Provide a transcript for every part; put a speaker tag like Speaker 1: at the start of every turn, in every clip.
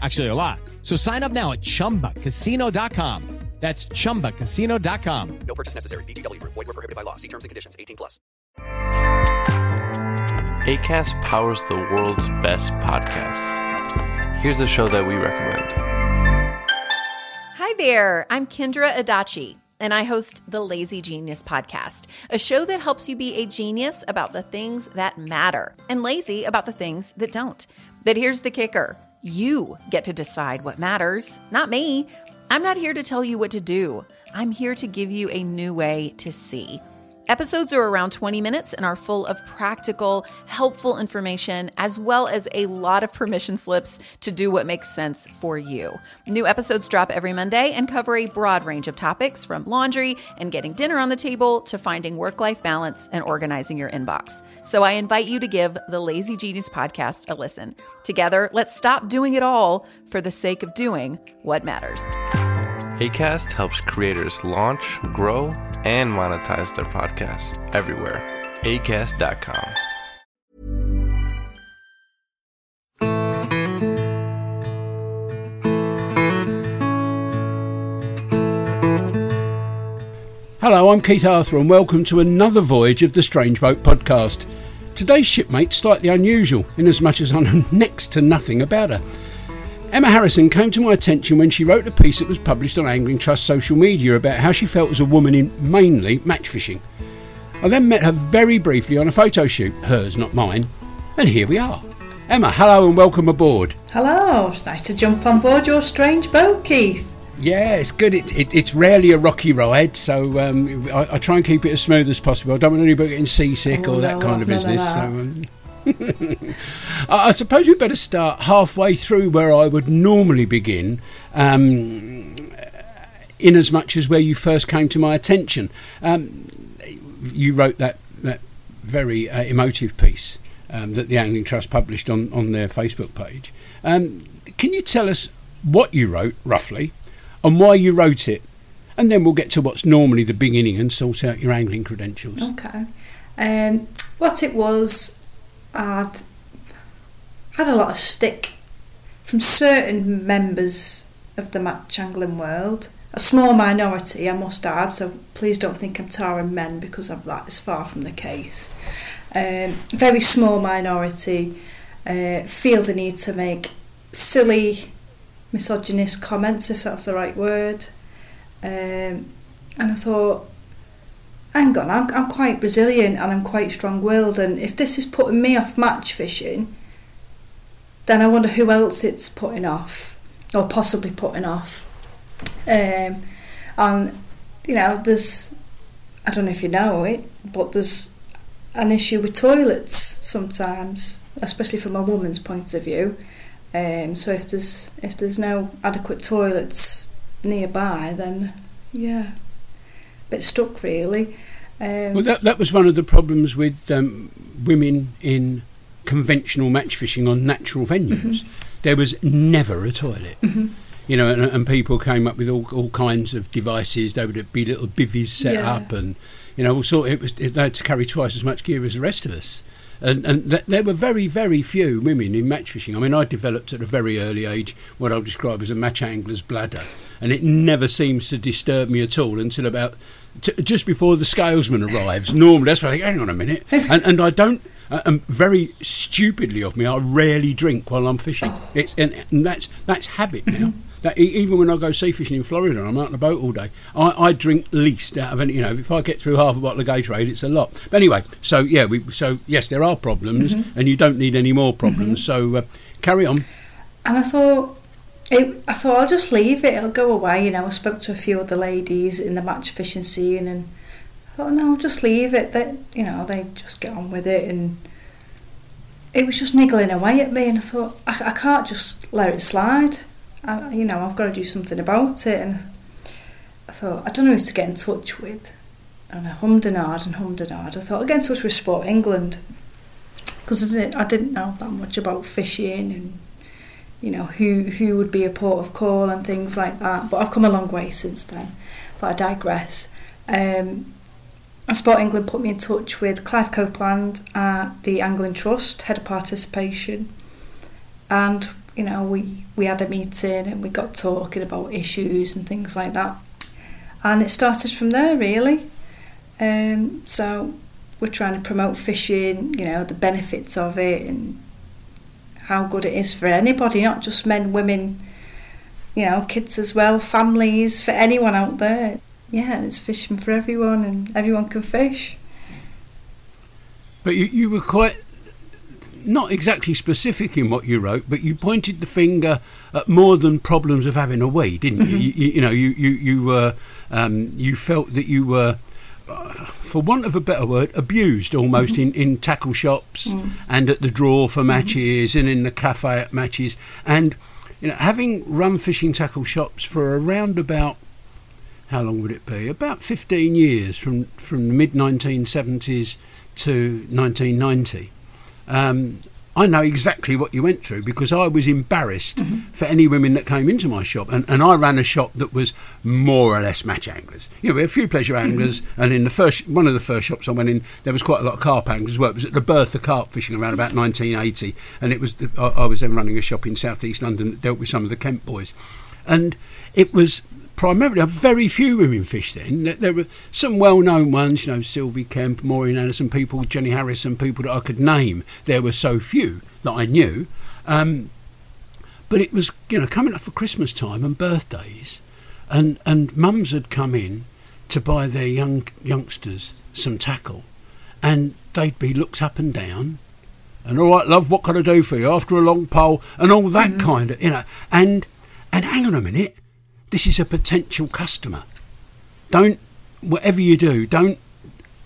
Speaker 1: Actually, a lot. So sign up now at chumbacasino.com. That's chumbacasino.com.
Speaker 2: No purchase necessary. VGW Group. Void were prohibited by law. See terms and conditions. 18 plus.
Speaker 3: ACAST powers the world's best podcasts. Here's a show that we recommend.
Speaker 4: Hi there. I'm Kendra Adachi, and I host the Lazy Genius podcast, a show that helps you be a genius about the things that matter and lazy about the things that don't. But here's the kicker you get to decide what matters, not me. I'm not here to tell you what to do. I'm here to give you a new way to see. Episodes are around 20 minutes and are full of practical, helpful information, as well as a lot of permission slips to do what makes sense for you. New episodes drop every Monday and cover a broad range of topics from laundry and getting dinner on the table to finding work life balance and organizing your inbox. So I invite you to give the Lazy Genius podcast a listen. Together, let's stop doing it all for the sake of doing what matters.
Speaker 3: ACAST helps creators launch, grow, and monetize their podcasts everywhere. ACAST.com.
Speaker 5: Hello, I'm Keith Arthur, and welcome to another voyage of the Strange Boat podcast. Today's shipmate's slightly unusual, in as much as I know next to nothing about her. Emma Harrison came to my attention when she wrote a piece that was published on Angling Trust social media about how she felt as a woman in mainly match fishing. I then met her very briefly on a photo shoot, hers, not mine, and here we are. Emma, hello and welcome aboard.
Speaker 6: Hello, it's nice to jump on board your strange boat, Keith.
Speaker 5: Yeah, it's good. It, it, it's rarely a rocky ride, so um, I, I try and keep it as smooth as possible. I don't want anybody getting seasick
Speaker 6: Oh,
Speaker 5: or that
Speaker 6: no,
Speaker 5: kind of
Speaker 6: of
Speaker 5: business.
Speaker 6: that.
Speaker 5: so, um, I suppose we better start halfway through where I would normally begin, um, in as much as where you first came to my attention. Um, you wrote that, that very uh, emotive piece um, that the Angling Trust published on, on their Facebook page. Um, can you tell us what you wrote, roughly, and why you wrote it? And then we'll get to what's normally the beginning and sort out your angling credentials.
Speaker 6: Okay. Um, what it was, I'd had a lot of stick from certain members of the match angling world. A small minority, I must add, so please don't think I'm tarring men because I'm that is far from the case. Um, very small minority uh, feel the need to make silly, misogynist comments, if that's the right word. Um, and I thought, hang on, I'm, I'm quite resilient and I'm quite strong willed, and if this is putting me off match fishing, then I wonder who else it's putting off, or possibly putting off. Um, and, you know, there's, I don't know if you know it, but there's an issue with toilets sometimes, especially from a woman's point of view. Um, so if there's if there's no adequate toilets nearby, then yeah, bit stuck really. Um,
Speaker 5: Well, that, that was one of the problems with um, women in conventional match fishing on natural venues. There was never a toilet. You know, and, and people came up with all, all kinds of devices. There would be little bivvies set
Speaker 6: Yeah.
Speaker 5: up, and you know, all sort. It was they had to carry twice as much gear as the rest of us. And, and th- there were very, very few women in match fishing. I mean, I developed at a very early age what I'll describe as a match angler's bladder, and it never seems to disturb me at all until about t- just before the scalesman arrives. Normally, that's why I think, hang on a minute, and, and I don't. Uh, and very stupidly of me, I rarely drink while I'm fishing. It's, and, and that's that's habit now. That even when I go sea fishing in Florida, and I'm out on the boat all day. I, I drink least out of any. You know, if I get through half a bottle of Gatorade, it's a lot. But anyway, so yeah, we so yes, there are problems, and you don't need any more problems. So uh, carry on.
Speaker 6: And I thought, it, I thought I'll just leave it. It'll go away. You know, I spoke to a few other ladies in the match fishing scene, and I thought, no, I'll just leave it. That you know, they just get on with it, and it was just niggling away at me. And I thought, I, I can't just let it slide. I, you know, I've got to do something about it. And I thought, I don't know who to get in touch with. And I hummed and hard and hummed and hard. I thought I'll get in touch with Sport England because I didn't, I didn't know that much about fishing and you know who who would be a port of call and things like that. But I've come a long way since then. But I digress. Um, Sport England put me in touch with Clive Copeland at the Angling Trust, head of participation, and you know we we had a meeting and we got talking about issues and things like that, and it started from there really. Um, so we're trying to promote fishing, you know, the benefits of it and how good it is for anybody, not just men, women, you know, kids as well, families, for anyone out there. Yeah, it's fishing for everyone and everyone can fish.
Speaker 5: But you, you were quite not exactly specific in what you wrote, but you pointed the finger at more than problems of having a wee, didn't you? you, you, you know, you you you were um, you felt that you were. uh, For want of a better word, abused almost in, in tackle shops and at the draw for matches and in the cafe at matches. And, you know, having run fishing tackle shops for around about how long would it be? About 15 years from, from the mid 1970s to 1990. Um, I know exactly what you went through because I was embarrassed for any women that came into my shop, and, and I ran a shop that was more or less match anglers. You know, we had a few pleasure anglers, and in the first one of the first shops I went in, there was quite a lot of carp anglers as well. It was at the birth of carp fishing around about 1980, and it was the, I, I was then running a shop in South East London that dealt with some of the Kent boys, and it was primarily very few women fish then. There- were some well-known ones, you know, Sylvie Kemp, Maureen Anderson, people, Jenny Harrison, people that I could name. There were so few that I knew. Um, but it was, you know, coming up for Christmas time and birthdays, and and mums had come in to buy their young youngsters some tackle, and they'd be looked up and down, and all right, love, what can I do for you after a long pole, and all that kind of, you know, and and hang on a minute, this is a potential customer. Don't whatever you do, don't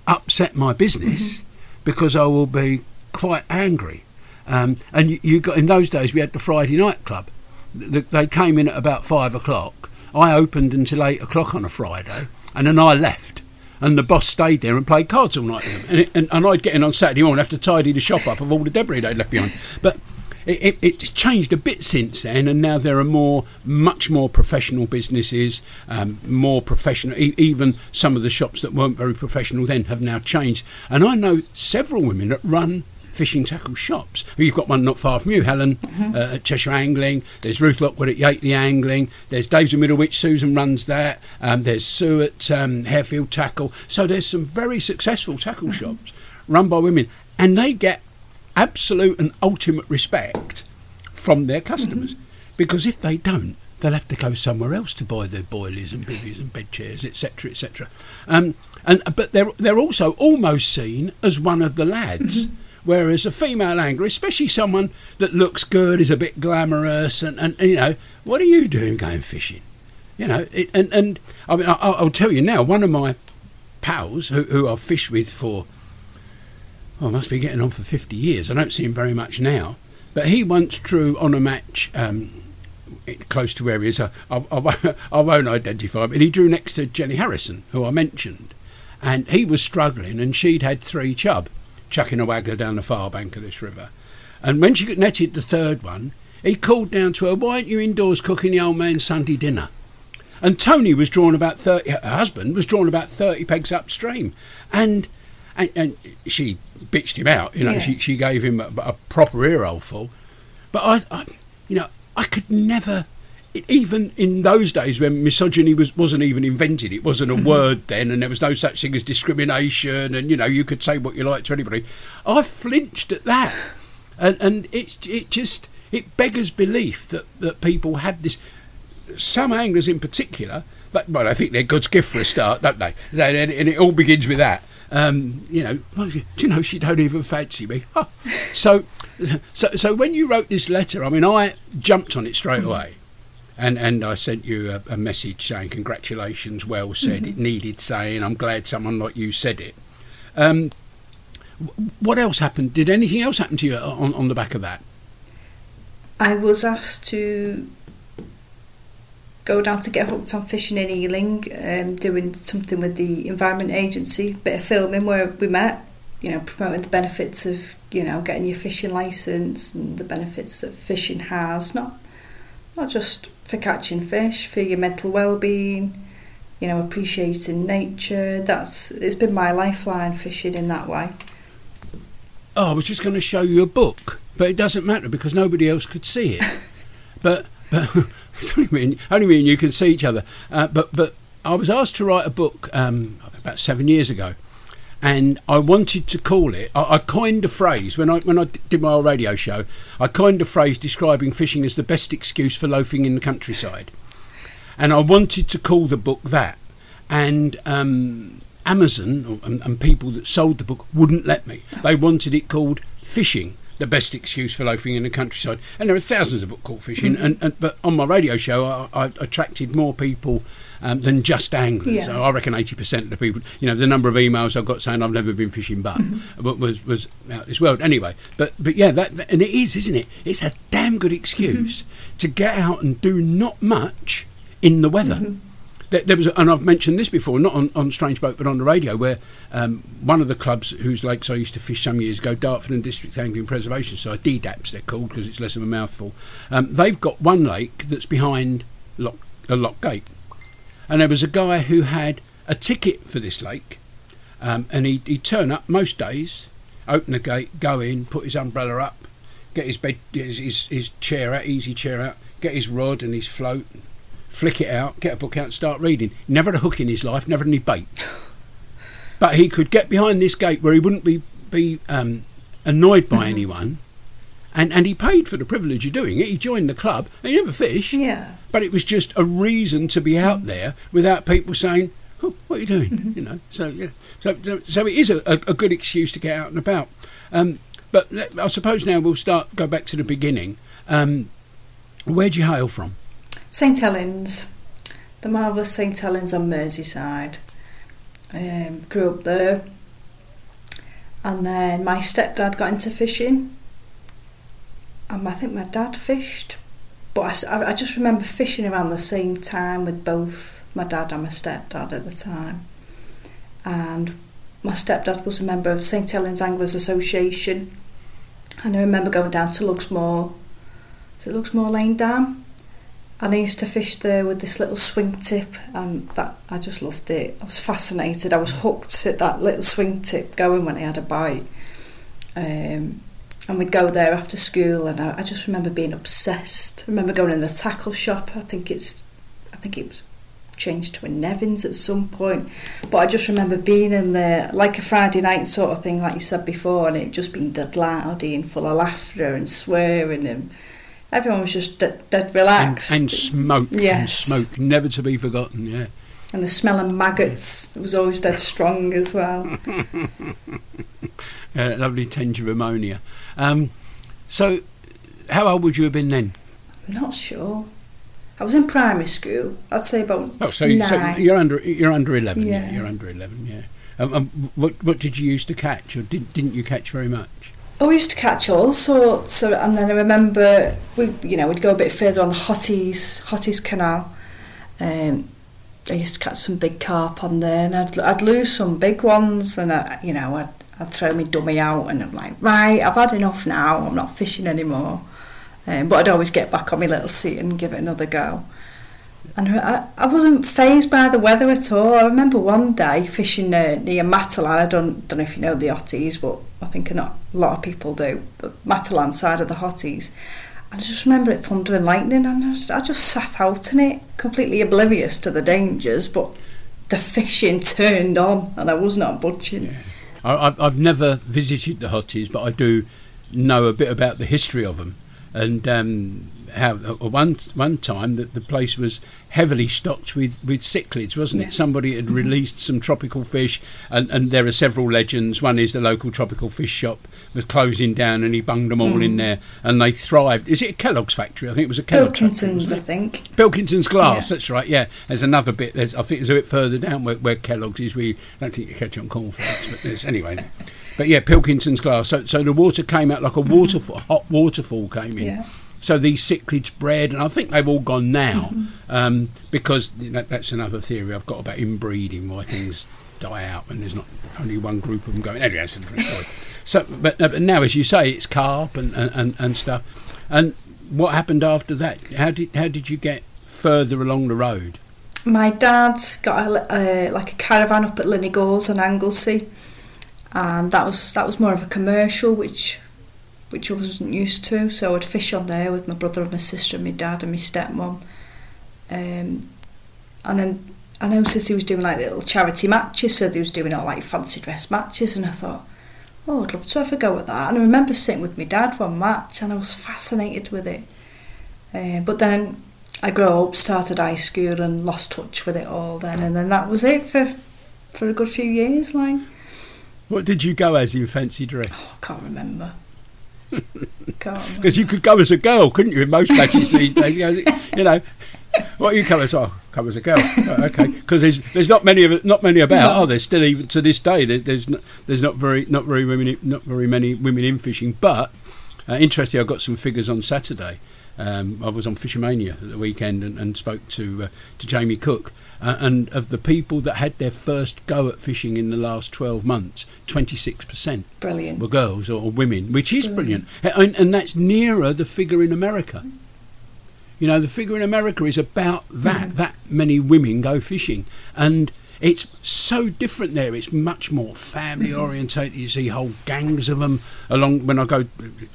Speaker 5: upset my business because I will be quite angry. Um, and you, you got in those days we had the Friday night club. The, they came in at about five o'clock. I opened until eight o'clock on a Friday, and then I left. And the boss stayed there and played cards all night. And, it, and, and I'd get in on Saturday morning, and have to tidy the shop up of all the debris they'd left behind. But it, it, it's changed a bit since then, and now there are more, much more professional businesses, um, more professional. E- even some of the shops that weren't very professional then have now changed. And I know several women that run fishing tackle shops. You've got one not far from you, Helen, uh, at Cheshire Angling. There's Ruth Lockwood at Yateley Angling. There's Dave's of Middlewich. Susan runs that. Um, there's Sue at um, Harefield Tackle. So there's some very successful tackle shops run by women, and they get absolute and ultimate respect from their customers. Because if they don't, they'll have to go somewhere else to buy their boilies and bivvies and bed chairs, etc., etc. Um, and but they're they're also almost seen as one of the lads. Whereas a female angler, especially someone that looks good, is a bit glamorous, and, and, and you know, what are you doing going fishing? You know, it, and and I mean, I, I'll tell you now, one of my pals who, who I've fished with for I must be getting on for 50 years. I don't see him very much now. But he once drew on a match um, close to where he is. I, I, I, won't- identify him. But he drew next to Jenny Harrison, who I mentioned. And he was struggling, and she'd had three chub chucking a waggler down the far bank of this river. And when she netted the third one, he called down to her, Why aren't you indoors cooking the old man's Sunday dinner? and Tony was drawn about thirty. Her husband was drawn about thirty pegs upstream, and and, and she bitched him out. You know,
Speaker 6: Yeah.
Speaker 5: she she gave him a, a proper ear full. But I, I, you know, I could never. it- Even in those days when misogyny was wasn't even invented, it wasn't a mm-hmm. word then, and there was no such thing as discrimination, and you know you could say what you like to anybody. I flinched at that, and and it's it just it beggars belief that that people had this some anglers in particular, but well, I think they're God's gift for a start, don't they? And it all begins with that. Um, you know, do you know she don't even fancy me? So, so, so when you wrote this letter, I mean, I jumped on it straight away, and and I sent you a, a message saying congratulations, well said. It needed saying. I'm glad someone like you said it. Um, what else happened? Did anything else happen to you on, on the back of that?
Speaker 6: I was asked to go down to get hooked on fishing in Ealing, um, doing something with the Environment Agency, bit of filming where we met, you know, promoting the benefits of, you know, getting your fishing licence and the benefits that fishing has, not not just for catching fish, for your mental well-being, you know, appreciating nature. That's it's been my lifeline fishing in that way.
Speaker 5: oh, I was just going to show you a book, but it doesn't matter because nobody else could see it. but but only me, and, only me and you can see each other. Uh, but but I was asked to write a book um, about seven years ago, and I wanted to call it. I, I coined a phrase when I when I did my old radio show. I coined a phrase describing fishing as the best excuse for loafing in the countryside, and I wanted to call the book that. And um, Amazon and, and people that sold the book wouldn't let me. They wanted it called Fishing, the best excuse for loafing in the countryside. And there are thousands of called Fishing. Mm. And, and but on my radio show, I, I attracted more people um, than just anglers.
Speaker 6: Yeah.
Speaker 5: So I reckon eighty percent of the people, you know, the number of emails I've got saying I've never been fishing, but mm-hmm. but was was out this world anyway. But but yeah, that, that- and it is, isn't it? It's a damn good excuse mm-hmm. to get out and do not much in the weather. Mm-hmm. There, there was, and I've mentioned this before, not on, on Strange Boat, but on the radio, where um, one of the clubs whose lakes I used to fish some years ago, Dartford and District Angling Preservation Society, DDAPS they're called because it's less of a mouthful. Um, they've got one lake that's behind lock, a lock gate, and there was a guy who had a ticket for this lake, um, and he'd, he'd turn up most days, open the gate, go in, put his umbrella up, get his bed, his, his, his chair out, easy chair out, get his rod and his float, flick it out, get a book out, and start reading. Never had a hook in his life, never had any bait. But he could get behind this gate where he wouldn't be be um, annoyed by anyone, and and he paid for the privilege of doing it. He joined the club, and he never fished.
Speaker 6: Yeah.
Speaker 5: But it was just a reason to be out there without people saying, "Oh, what are you doing?" You know. So yeah. So so, it is a, a, good excuse to get out and about. Um, but I suppose now we'll start go back to the beginning. Um, where do you hail from?
Speaker 6: St Helens, the marvellous St Helens on Merseyside. Um, grew up there, and then my stepdad got into fishing, and I think my dad fished, but I just remember fishing around the same time with both my dad and my stepdad at the time, and my stepdad was a member of St Helens Anglers Association, and I remember going down to Lugsmore. Is it Lugsmore Lane Dam? And I used to fish there with this little swing tip, and that I just loved it. I was fascinated. I was hooked at that little swing tip going when I had a bite. Um, and we'd go there after school, and I, I just remember being obsessed. I remember going in the tackle shop. I think it's, I think it was changed to a Nevins at some point. But I just remember being in there like a Friday night sort of thing, like you said before, and it just being dead loudy and full of laughter and swearing and. Everyone was just dead, dead relaxed.
Speaker 5: and smoke. And
Speaker 6: Yes.
Speaker 5: smoke, never to be forgotten. Yeah.
Speaker 6: And the smell of maggots was always dead strong as well.
Speaker 5: Uh, lovely tinge of ammonia. Um, so, how old would you have been then?
Speaker 6: I'm not sure. I was in primary school. I'd say about
Speaker 5: Oh, so,
Speaker 6: nine.
Speaker 5: so you're under you're under eleven. Yeah,
Speaker 6: Yeah.
Speaker 5: you're under eleven. Yeah. Um, um, what what did you used to catch, or did, didn't you catch very much?
Speaker 6: I used to catch all sorts, so, and then I remember we, you know, we'd go a bit further on the Hotties, Hotties Canal. Um, I used to catch some big carp on there, and I'd, I'd lose some big ones, and I, you know, I'd, I'd throw my dummy out, and I'm like, right, I've had enough now. I'm not fishing anymore. Um, but I'd always get back on my little seat and give it another go. And I, I wasn't fazed by the weather at all. I remember one day fishing uh, near Matalan. I don't don't know if you know the Hotties, but I think a lot of people do. The Matalan side of the Hotties. And I just remember it thunder and lightning, and I just, I just sat out in it, completely oblivious to the dangers. But the fishing turned on, and I was not budging.
Speaker 5: I, I've, I've never visited the Hotties, but I do know a bit about the history of them, and um, how uh, one one time that the place was heavily stocked with, with cichlids, wasn't
Speaker 6: Yeah.
Speaker 5: it? Somebody had released some tropical fish, and, and there are several legends. One is the local tropical fish shop was closing down, and he bunged them all in there, and they thrived. Is it a Kellogg's factory? I think it was a Kellogg's.
Speaker 6: Pilkingtons,
Speaker 5: wasn't
Speaker 6: I think.
Speaker 5: Pilkington's glass,
Speaker 6: Yeah.
Speaker 5: that's right, yeah. There's another bit, there's, I think there's a bit further down where, where Kellogg's is, where you don't think you catch on cornflakes, but there's, anyway. But yeah, Pilkington's glass. So, so the water came out like a waterfall, hot waterfall came in.
Speaker 6: Yeah.
Speaker 5: So these cichlids bred, and I think they've all gone now,
Speaker 6: Mm-hmm.
Speaker 5: um, because you know, that's another theory I've got about inbreeding, why things die out when there's not only one group of them going. Anyway, that's a different story. So, but, uh, but now, as you say, it's carp and, and, and, and stuff. And what happened after that? How did how did you get further along the road?
Speaker 6: My dad got a, uh, like a caravan up at Llyn-y-Gors on Anglesey, and that was that was more of a commercial, which which I wasn't used to. So I'd fish on there with my brother and my sister and my dad and my stepmom. Um, and then I noticed he was doing like little charity matches, so he was doing all like fancy dress matches, and I thought, oh, I'd love to have a go at that. And I remember sitting with my dad one match, and I was fascinated with it. Uh, but then I grew up, started high school, and lost touch with it all. Then, and then that was it for for a good few years. Like,
Speaker 5: What did you go as in fancy dress?
Speaker 6: I can't remember.
Speaker 5: Because you could go as a girl, couldn't you? In most matches these days, you know. What you come as? Oh, come as a girl. Oh, okay, because there's there's not many of not many about.
Speaker 6: No.
Speaker 5: Oh, there's still even to this day. There, there's not, there's not very not very women not very many women in fishing. But uh, interesting, I got some figures on Saturday. Um, I was on Fish'O'Mania at the weekend and, and spoke to uh, to Jamie Cook. Uh, and of the people that had their first go at fishing in the last 12 months, 26%
Speaker 6: Brilliant.
Speaker 5: were girls or women, which is brilliant. And, and that's nearer the figure in America. You know, the figure in America is about that. That many women go fishing. And it's so different there. It's much more family orientated. You see whole gangs of them along. When I go,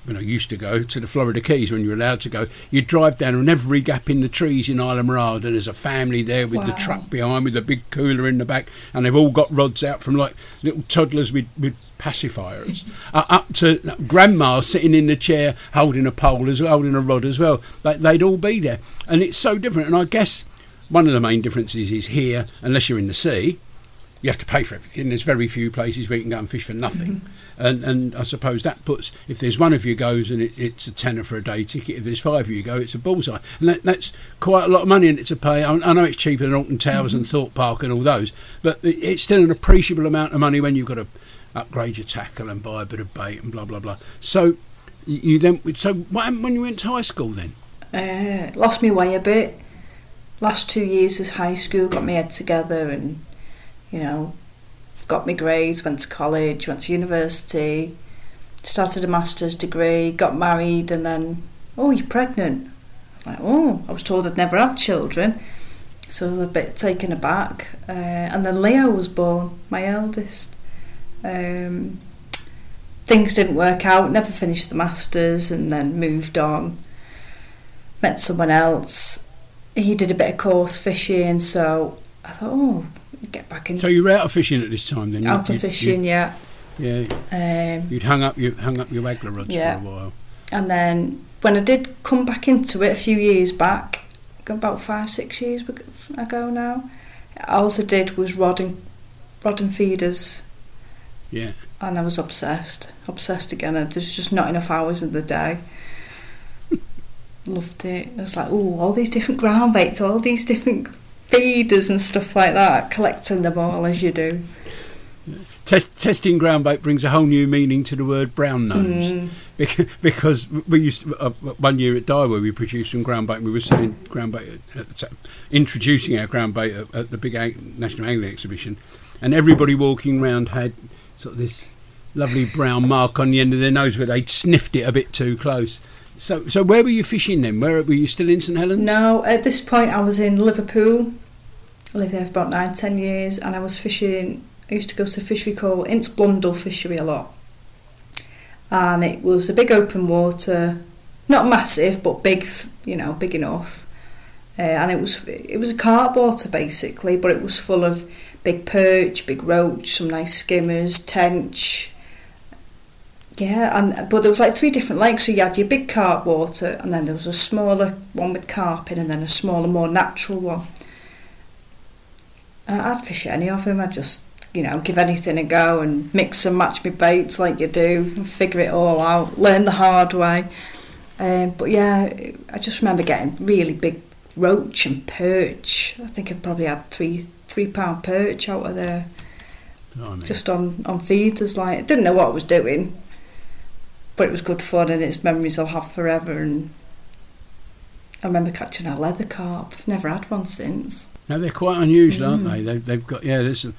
Speaker 5: when I used to go to the Florida Keys, when you're allowed to go, you drive down and every gap in the trees in Islamorada, there's a family there with the truck behind, with a big cooler in the back, and they've all got rods out from like little toddlers with, with pacifiers, uh, up to grandma sitting in the chair holding a pole as well, holding a rod as well. They, they'd all be there, and it's so different. And I guess one of the main differences is here, unless you're in the sea, you have to pay for everything. There's very few places where you can go and fish for nothing. And and I suppose that puts if there's one of you goes and it, it's a tenner for a day ticket. If there's five of you go, it's a bullseye, and that, that's quite a lot of money in it to pay. I, I know it's cheaper than Alton Towers and Thorpe Park and all those, but it, it's still an appreciable amount of money when you've got to upgrade your tackle and buy a bit of bait and blah blah blah. So you, then so what happened when you went to high school then?
Speaker 6: Uh, lost my way a bit. Last two years of high school, got my head together, and you know, got my grades. Went to college, went to university, started a master's degree, got married, and then oh, you're pregnant. Like oh, I was told I'd never have children, so I was a bit taken aback. Uh, and then Leo was born, my eldest. Um, things didn't work out. Never finished the masters, and then moved on met someone else. He did a bit of coarse fishing, so I thought, oh, get back in
Speaker 5: So you were out of fishing at this time then?
Speaker 6: Out
Speaker 5: you-
Speaker 6: of fishing, yeah.
Speaker 5: You, yeah,
Speaker 6: Um,
Speaker 5: you'd hung up your hung up your waggler rods
Speaker 6: Yeah.
Speaker 5: for a while.
Speaker 6: and then when I did come back into it a few years back, about five, six years ago now, all I did was rod and rod and feeders,
Speaker 5: Yeah.
Speaker 6: and I was obsessed, obsessed again. There's just not enough hours in the day. Loved it. I was like, oh, all these different ground baits, all these different feeders and stuff like that. Collecting them all as you do.
Speaker 5: Test, testing ground bait brings a whole new meaning to the word brown nose
Speaker 6: Mm.
Speaker 5: Bec- because we used to, uh, one year at Daiwa we produced some ground bait. and We were selling ground bait, at, at introducing our ground bait at, at the big Ang- National Angling Exhibition, and everybody walking round had sort of this lovely brown mark on the end of their nose where they'd sniffed it a bit too close. So, so where were you fishing then? Where were you still in St Helens?
Speaker 6: No, at this point I was in Liverpool. I lived there for about nine, ten years, and I was fishing. I used to go to a fishery called Ince Blundell Fishery a lot, and it was a big open water, not massive but big, you know, big enough. Uh, and it was it was a carp water basically, but it was full of big perch, big roach, some nice skimmers, tench. Yeah, and but there was like three different lakes. So you had your big carp water, and then there was a smaller one with carp in, and then a smaller, more natural one. And I'd fish any of them. I'd just, you know, give anything a go and mix and match my baits like you do, and figure it all out, learn the hard way. Um, but yeah, I just remember getting really big roach and perch. I think I probably had three three pound perch out of there
Speaker 5: Blimey.
Speaker 6: just on on feeders. Like I didn't know what I was doing, but it was good fun and it's memories I'll have forever. And I remember catching a leather carp. Never had one since.
Speaker 5: Now they're quite unusual, aren't
Speaker 6: Mm.
Speaker 5: they? They've, they've got yeah. There's, a-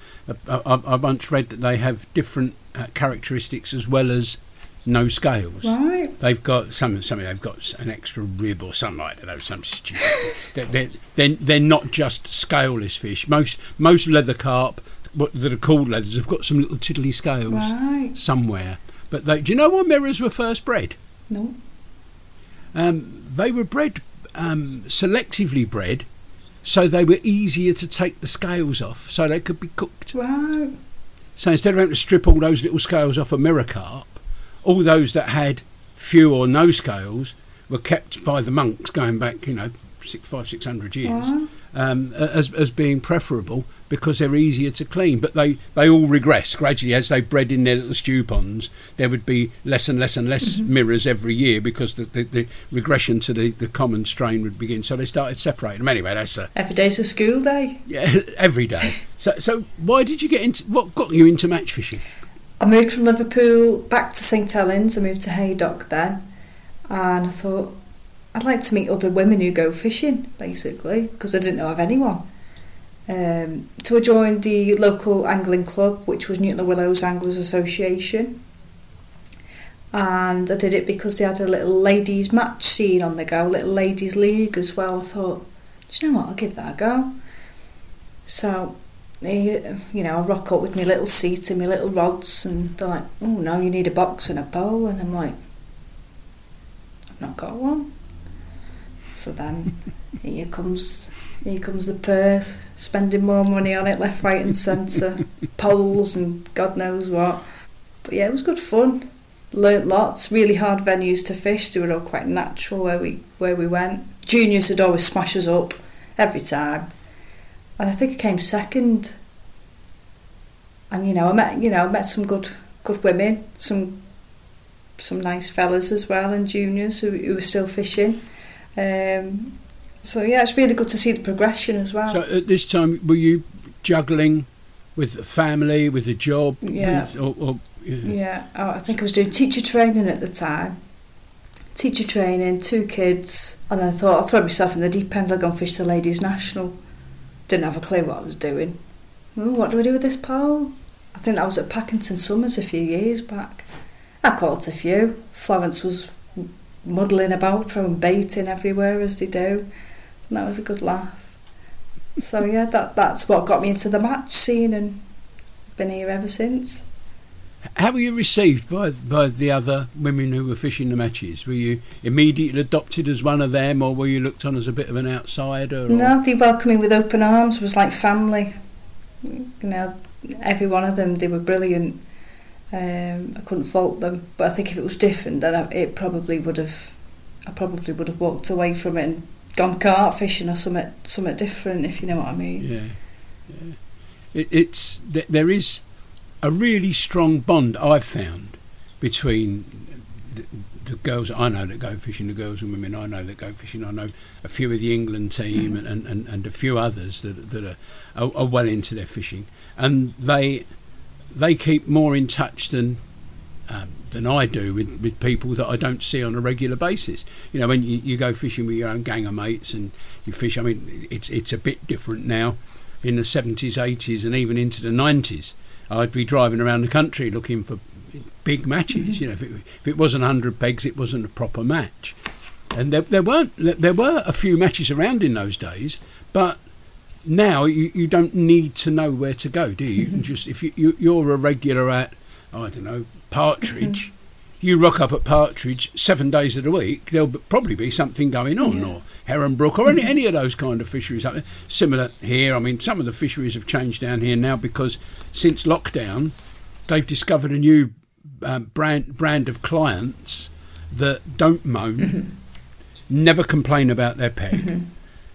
Speaker 5: I, I, I once read that they have different uh, characteristics as well as no scales.
Speaker 6: Right.
Speaker 5: They've got some something. They've got an extra rib or something. like don't. Some stupid. they're, they're, they're, they're not just scaleless fish. Most most leather carp what, that are called leathers have got some little tiddly scales
Speaker 6: Right.
Speaker 5: somewhere. But they, do you know why mirrors were first bred?
Speaker 6: No.
Speaker 5: Um, they were bred um, selectively bred, so they were easier to take the scales off, so they could be cooked.
Speaker 6: Right.
Speaker 5: So instead of having to strip all those little scales off a mirror carp, all those that had few or no scales were kept by the monks going back, you know, six, five, six hundred years,
Speaker 6: Wow.
Speaker 5: um, as as being preferable because they're easier to clean. But they they all regress gradually as they bred in their little stew ponds. There would be less and less and less mm-hmm. mirrors every year because the, the, the regression to the, the common strain would begin. So they started separating them. Anyway, that's a,
Speaker 6: Every day's a school day.
Speaker 5: yeah, every day. So so why did you get into what got you into match fishing?
Speaker 6: I moved from Liverpool back to St Helens. I moved to Haydock then, and I thought I'd like to meet other women who go fishing, basically, because I didn't know of anyone. Um, so I joined the local angling club, which was Newton Willows Anglers Association, and I did it because they had a little ladies' match scene on the go, little ladies' league as well. I thought, do you know what? I'll give that a go. So you know, I rock up with my little seat and my little rods, and they're like, "Oh no, you need a box and a pole," and I'm like, "I've not got one." So then, here comes here comes the purse, spending more money on it left, right, and centre, poles and God knows what. But yeah, it was good fun. Learned lots. Really hard venues to fish. They were all quite natural where we where we went. Juniors would always smash us up every time and I think I came second. And you know, I met you know met some good good women, some some nice fellas as well, and juniors who, who were still fishing. Um, so yeah, it's really good to see the progression as well.
Speaker 5: So at this time, were you juggling with family, with a job?
Speaker 6: Yeah.
Speaker 5: with- or, or, yeah.
Speaker 6: Yeah, oh, I think I was doing teacher training at the time. Teacher training, two kids, and then I thought I'll throw myself in the deep end. I'll go and fish the ladies' national. Didn't have a clue what I was doing. Oh, what do I do with this pole? I think that was at Packington Somers a few years back. I caught a few. Florence was muddling about, throwing bait in everywhere as they do. And that was a good laugh. So yeah, that that's what got me into the match scene and been here ever since.
Speaker 5: How were you received by by the other women who were fishing the matches? Were you immediately adopted as one of them, or were you looked on as a bit of an outsider? Or?
Speaker 6: No, they welcomed me with open arms. It was like family. You know, every one of them, they were brilliant. Um, I couldn't fault them. But I think if it was different, then I, it probably would have. I probably would have walked away from it and gone carp fishing or something, something different. If you know what I mean.
Speaker 5: Yeah, yeah. It, it's th- there is a really strong bond I've found between the, the girls I know that go fishing, the girls and women I know that go fishing. I know a few of the England team and, and, and, and a few others that that are, are, are well into their fishing, and they they keep more in touch than. Um, than I do with, with people that I don't see on a regular basis. You know, when you, you go fishing with your own gang of mates and you fish, I mean, it's it's a bit different now. In the 70s, 80s, and even into the 90s, I'd be driving around the country looking for big matches. You know, if it, if it wasn't 100 pegs, it wasn't a proper match. and there, there weren't there were a few matches around in those days, but now you, you don't need to know where to go, do you? You can just if you, you you're a regular at I don't know Partridge, you rock up at Partridge seven days of the week. There'll probably be something going on, or Heronbrook, or any any of those kind of fisheries. Similar here. I mean, some of the fisheries have changed down here now because since lockdown, they've discovered a new um, brand brand of clients that don't moan, never complain about their peg,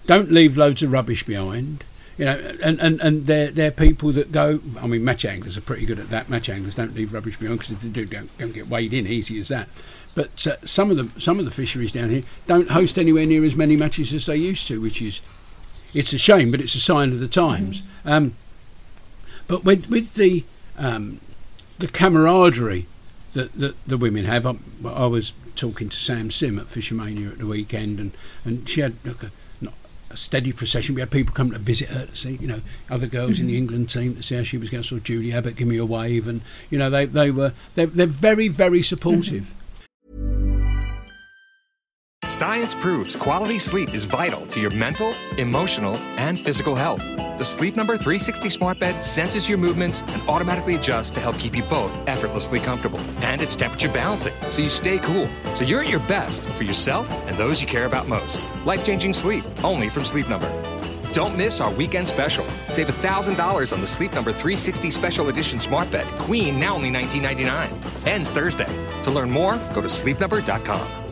Speaker 5: don't leave loads of rubbish behind. You know, and, and, and they're, they're people that go. I mean, match anglers are pretty good at that. Match anglers don't leave rubbish behind because they do don't, don't get weighed in easy as that. But uh, some of the some of the fisheries down here don't host anywhere near as many matches as they used to, which is it's a shame, but it's a sign of the times. Um, but with with the um, the camaraderie that, that the women have. I, I was talking to Sam Sim at Fish'O'Mania at the weekend, and, and she had like a, a steady procession. We had people come to visit her to see, you know, other girls in the mm-hmm. England team to see how she was going. Saw Julie Abbott give me a wave, and you know they they were they're, they're very very supportive. Mm-hmm.
Speaker 7: Science proves quality sleep is vital to your mental, emotional, and physical health. The Sleep Number 360 smart bed senses your movements and automatically adjusts to help keep you both effortlessly comfortable. And it's temperature balancing, so you stay cool. So you're at your best for yourself and those you care about most. Life-changing sleep, only from Sleep Number. Don't miss our weekend special. Save $1,000 on the Sleep Number 360 Special Edition Smart Bed, Queen, now only $19.99. Ends Thursday. To learn more, go to sleepnumber.com.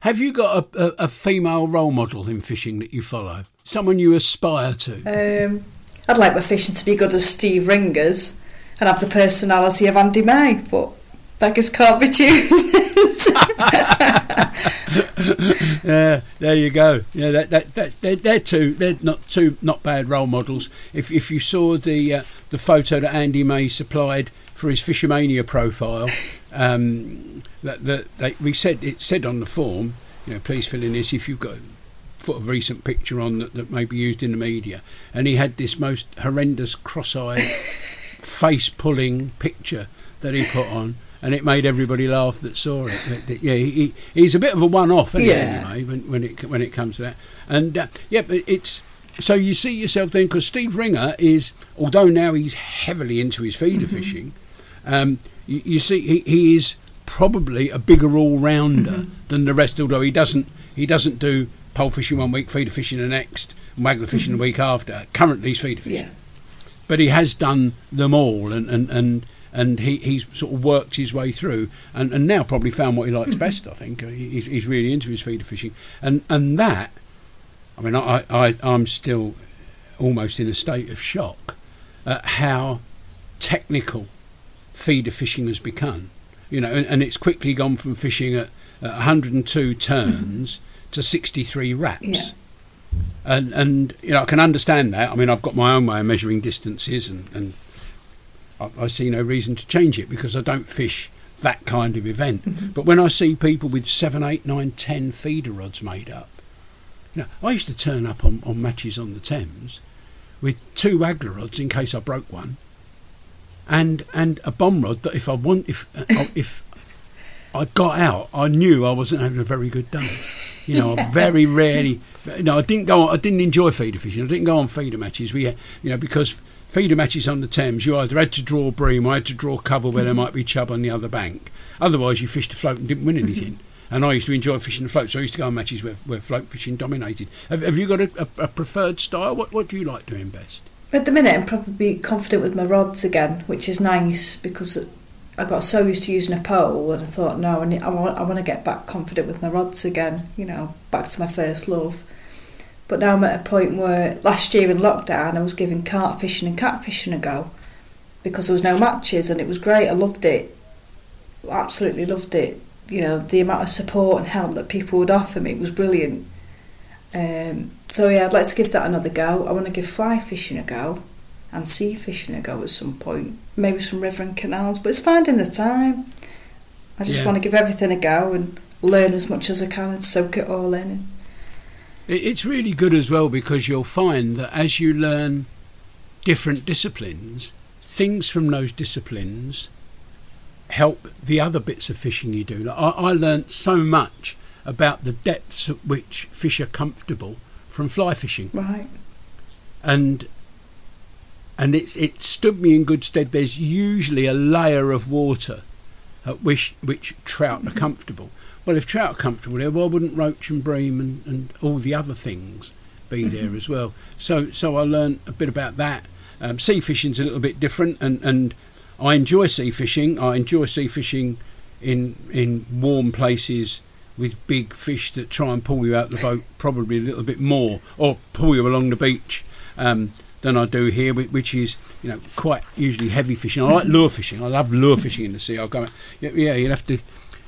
Speaker 5: Have you got a, a, a female role model in fishing that you follow? Someone you aspire to?
Speaker 6: Um, I'd like my fishing to be good as Steve Ringer's and have the personality of Andy May, but beggars can't be choosers.
Speaker 5: yeah, there you go. Yeah, that, that, they're, they're two. They're not two not bad role models. If if you saw the uh, the photo that Andy May supplied for his Fish'O'Mania profile, um, that that they, we said it said on the form, you know, please fill in this if you've got put a recent picture on that, that may be used in the media, and he had this most horrendous cross-eyed, face-pulling picture that he put on. And it made everybody laugh that saw it. That- that- yeah, he, he's a bit of a one-off,
Speaker 6: Yeah.
Speaker 5: anyway, when, when it when it comes to that. And uh, yeah, but it's so you see yourself then because Steve Ringer is, although now he's heavily into his feeder fishing, um, you, you see he, he is probably a bigger all-rounder mm-hmm. than the rest. Although he doesn't he doesn't do pole fishing one week, feeder fishing the next, and waggler fishing the mm-hmm. week after. Currently, he's feeder fishing
Speaker 6: yeah.
Speaker 5: but he has done them all and and and, and he, he's sort of worked his way through and, and now probably found what he likes mm-hmm. best I think he's, he's really into his feeder fishing and and that I mean I, I I'm still almost in a state of shock at how technical feeder fishing has become you know and, and it's quickly gone from fishing at, at 102 turns to 63 wraps
Speaker 6: Yeah.
Speaker 5: and and you know I can understand that. I mean, I've got my own way of measuring distances, and and I, I see no reason to change it because I don't fish that kind of event. Mm-hmm. But when I see people with seven, eight, nine, ten feeder rods made up, you know, I used to turn up on, on matches on the Thames with two waggler rods in case I broke one, and and a bomb rod that if I want if uh, if I got out, I knew I wasn't having a very good day. You know, I very rarely. No, I didn't go. On, I didn't enjoy feeder fishing. I didn't go on feeder matches. We, had- you know, because feeder matches on the Thames, you either had to draw bream or had to draw cover where there might be chub on the other bank. Otherwise, you fished a float and didn't win anything. And I used to enjoy fishing the float, so I used to go on matches where, where float fishing dominated. Have, have you got a, a, a preferred style? What What do you like doing best?
Speaker 6: At the minute, I'm probably confident with my rods again, which is nice because I got so used to using a pole that I thought, no, I, want, I want to get back confident with my rods again, you know, back to my first love. But now I'm at a point where last year in lockdown, I was giving carp fishing and catfishing a go because there was no matches and it was great. I loved it, absolutely loved it. You know, the amount of support and help that people would offer me was brilliant. Um, so yeah, I'd like to give that another go. I want to give fly fishing a go and sea fishing a go at some point. Maybe some river and canals, but it's finding the time. I just
Speaker 5: Yeah.
Speaker 6: want to give everything a go and learn as much as I can and soak it all in.
Speaker 5: It's really good as well because you'll find that as you learn different disciplines, things from those disciplines help the other bits of fishing you do. Like, I, I learnt so much about the depths at which fish are comfortable from fly fishing,
Speaker 6: Right.
Speaker 5: and and it's it stood me in good stead. There's usually a layer of water at which which trout are comfortable. Well, if trout are comfortable there, why wouldn't roach and bream and, and all the other things be there as well? So so I learned a bit about that. Um, sea fishing's a little bit different, and, and I enjoy sea fishing. I enjoy sea fishing in in warm places with big fish that try and pull you out the boat, probably a little bit more, or pull you along the beach. Um, than I do here, which is you know quite usually heavy fishing. I like lure fishing. I love lure fishing in the sea. I'll go. Yeah, yeah you'll have to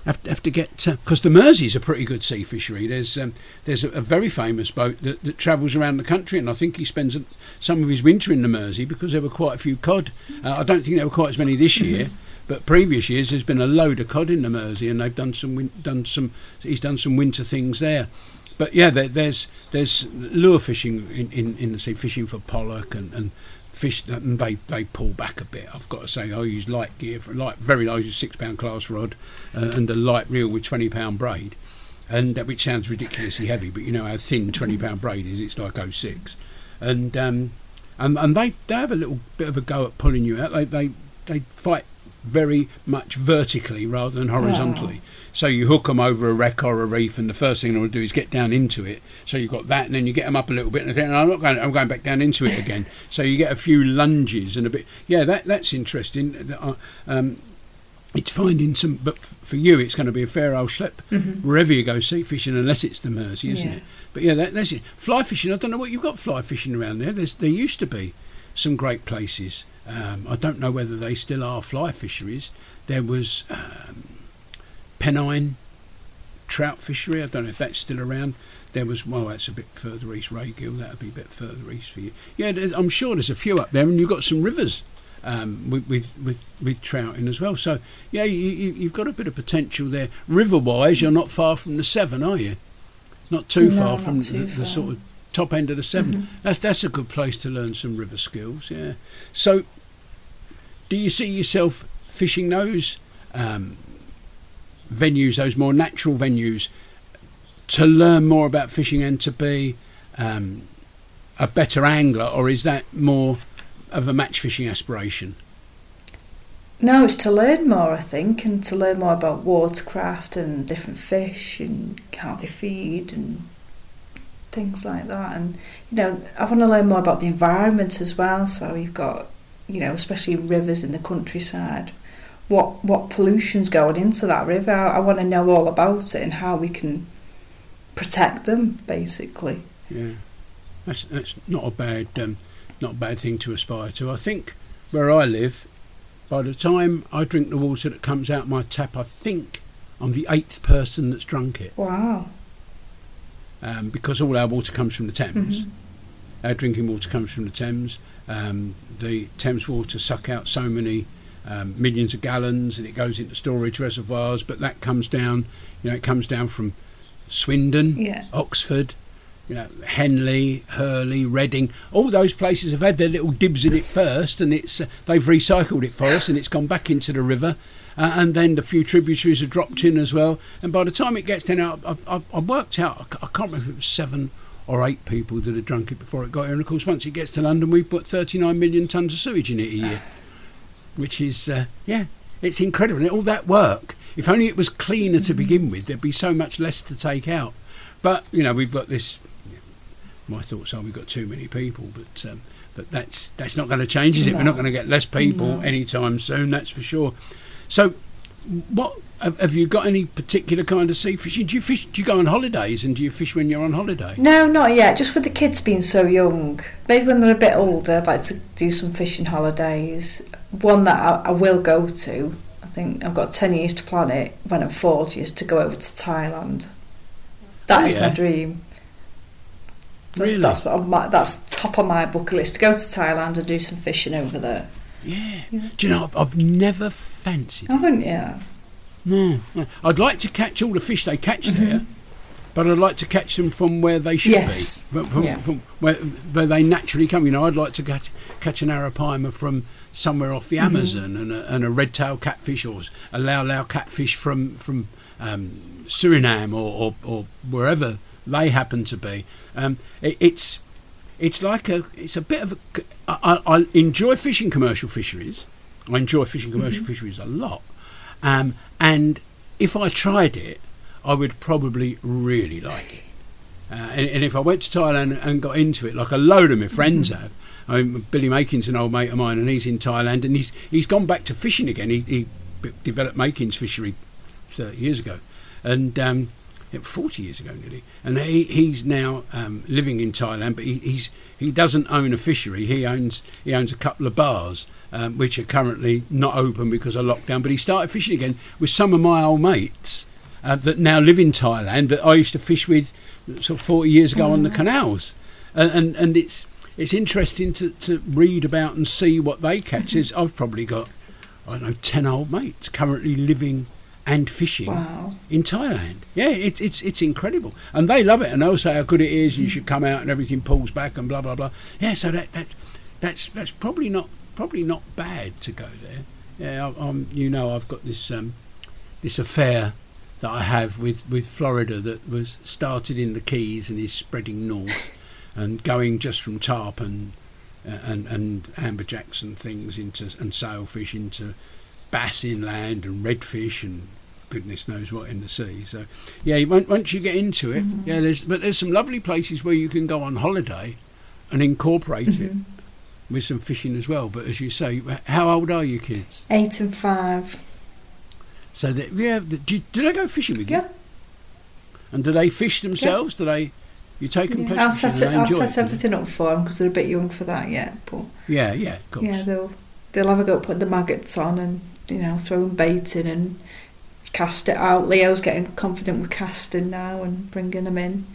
Speaker 5: have have to get because the Mersey's a pretty good sea fishery. There's um, there's a, a very famous boat that, that travels around the country, and I think he spends some of his winter in the Mersey because there were quite a few cod. Uh, I don't think there were quite as many this year. But previous years, there's been a load of cod in the Mersey, and they've done some win- done some. He's done some winter things there. But yeah, there, there's there's lure fishing in, in, in the sea, fishing for pollock and, and fish, and they, they pull back a bit. I've got to say, I use light gear for light, very a six pound class rod uh, and a light reel with twenty pound braid, and uh, which sounds ridiculously heavy, but you know how thin twenty pound braid is. It's like 06. and um, and and they they have a little bit of a go at pulling you out. They they they fight very much vertically rather than horizontally. So you hook them over a wreck or a reef, and the first thing they will do is get down into it. So you've got that, and then you get them up a little bit, and think, "I'm not going. I'm going back down into it again." so you get a few lunges and a bit. Yeah, that that's interesting. Uh, Um, it's finding some, but for you, it's going to be a fair old schlep wherever you go sea fishing, unless it's the Mersey, isn't
Speaker 6: Yeah.
Speaker 5: it? But yeah, that, that's it. Fly fishing. I don't know what you've got fly fishing around there. There's, there used to be some great places. Um, I don't know whether they still are fly fisheries. There was um, Pennine trout fishery. I don't know if that's still around. There was well, that's a bit further east. Raygill, that'd be a bit further east for you. Yeah, I'm sure there's a few up there, and you've got some rivers um, with, with with with trout in as well. So yeah, you, you, you've got a bit of potential there. River wise, you're not far from the Severn, are you? Not too
Speaker 6: No,
Speaker 5: far
Speaker 6: not
Speaker 5: from
Speaker 6: too
Speaker 5: the, the sort of top end of the Severn That's that's a good place to learn some river skills. Yeah. So, do you see yourself fishing those um, venues, those more natural venues, to learn more about fishing and to be um, a better angler, or is that more of a match fishing aspiration?
Speaker 6: No, it's to learn more, I think, and to learn more about watercraft and different fish and how they feed and things like that. And you know, I want to learn more about the environment as well. So you've got, you know, especially rivers in the countryside. What what pollution's going into that river? I, I want to know all about it and how we can protect them, basically.
Speaker 5: Yeah, that's that's not a bad um, not a bad thing to aspire to. I think where I live, by the time I drink the water that comes out my tap, I think I'm the eighth person that's drunk it
Speaker 6: Wow.
Speaker 5: um, because all our water comes from the Thames.
Speaker 6: Mhm.
Speaker 5: Our drinking water comes from the Thames. Um, the Thames water suck out so many um, millions of gallons, and it goes into storage reservoirs. But that comes down, you know, it comes down from Swindon,
Speaker 6: Yeah.
Speaker 5: Oxford, you know, Henley, Hurley, Reading. All those places have had their little dibs in it first, and it's uh, they've recycled it for us, and it's gone back into the river. Uh, and then the few tributaries are dropped in as well. And by the time it gets down, I've, I've- I've, I've worked out. I can't remember if it was seven or eight people that had drunk it before it got here. And of course, once it gets to London, we put 39 million tons of sewage in it a year, which is uh, yeah, it's incredible. And all that work. If only it was cleaner to begin with, there'd be so much less to take out. But you know, we've got this. My thoughts are we've got too many people, but um, but that's that's not going to change, is it? We're not going to get less people
Speaker 6: No.
Speaker 5: anytime soon. That's for sure. So, what have, you got any particular kind of sea fishing? Do you fish? Do you go on holidays and do you fish when you're on holiday?
Speaker 6: No, not yet. Just with the kids being so young. Maybe when they're a bit older, I'd like to do some fishing holidays. One that I, I will go to. I think I've got ten years to plan it. When I'm forty, is to go over to Thailand. That
Speaker 5: Oh,
Speaker 6: is
Speaker 5: yeah?
Speaker 6: my dream. That's,
Speaker 5: Really?
Speaker 6: that's what my, that's top on my bucket list. To go to Thailand and do some fishing over there.
Speaker 5: Yeah. Do you know? I've, I've never fancied.
Speaker 6: Haven't you?
Speaker 5: No, no. I'd like to catch all the fish they catch there, but I'd like to catch them from where they should
Speaker 6: Mm-hmm. Yes.
Speaker 5: be, from, from,
Speaker 6: Yeah.
Speaker 5: from where, where they naturally come. You know, I'd like to catch catch an arapaima from somewhere off the Amazon and a, and a red-tailed catfish or a lau lau catfish from from um, Suriname or, or, or wherever they happen to be. Um, it, it's it's like a it's a bit of a I, I enjoy fishing commercial fisheries. I enjoy fishing commercial fisheries a lot, um, and if I tried it, I would probably really like it. Uh, and, and if I went to Thailand and got into it, like a load of my friends have, I mean, Billy Makins, an old mate of mine, and he's in Thailand, and he's he's gone back to fishing again. He, he developed Makins fishery thirty years ago, and um, yeah, forty years ago nearly. And he, he's now um, living in Thailand, but he, he's he doesn't own a fishery. He owns he owns a couple of bars. Um, which are currently not open because of lockdown, but he started fishing again with some of my old mates uh, that now live in Thailand that I used to fish with sort of 40 years ago on the canals. And, and, and it's it's interesting to, to read about and see what they catch. There's, I've probably got, I don't know, 10 old mates currently living and fishing
Speaker 6: Wow.
Speaker 5: in Thailand. Yeah, it's, it's, it's incredible. And they love it and they'll say how good it is and you should come out and everything pulls back and blah, blah, blah. Yeah, so that, that that's that's probably not probably not bad to go there. Yeah, I, I'm, you know, I've got this um, this affair that I have with, with Florida that was started in the Keys and is spreading north and going just from tarpon uh, and and amberjacks and things into and sailfish into bass inland and redfish and goodness knows what in the sea. So yeah, once you get into it, mm-hmm. yeah, there's but there's some lovely places where you can go on holiday and incorporate it mm-hmm. with some fishing as well. But as you say, how old are you kids?
Speaker 6: Eight and five.
Speaker 5: So that yeah, do, you- do they go fishing with you?
Speaker 6: Yeah.
Speaker 5: And do they fish themselves? Do they? You take them?
Speaker 6: yeah. I'll set it, I'll set everything up for them because they're a bit young for that yet. But
Speaker 5: Yeah, yeah, of course.
Speaker 6: yeah, they'll they'll have a go at putting the maggots on and you know throwing bait in and cast it out. Leo's getting confident with casting now and bringing them in.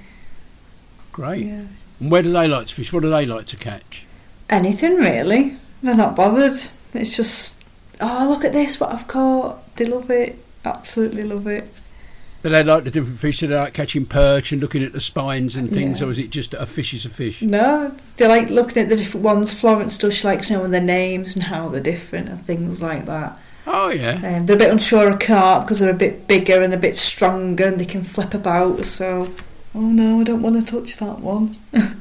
Speaker 5: Great.
Speaker 6: Yeah.
Speaker 5: And where do they like to fish? What do they like to catch?
Speaker 6: Anything really. They're not bothered. It's just oh look at this what I've caught. They love it. Absolutely love it.
Speaker 5: Do they like the different fish? Do they like catching perch and looking at the spines and things,
Speaker 6: Yeah.
Speaker 5: or is it just a fish is a fish?
Speaker 6: No, they like looking at the different ones. Florence does. She likes knowing their names and how they're different and things like that.
Speaker 5: Oh yeah.
Speaker 6: Um, they're a bit unsure of carp because they're a bit bigger and a bit stronger and they can flip about. So, oh no, I don't want to touch that one.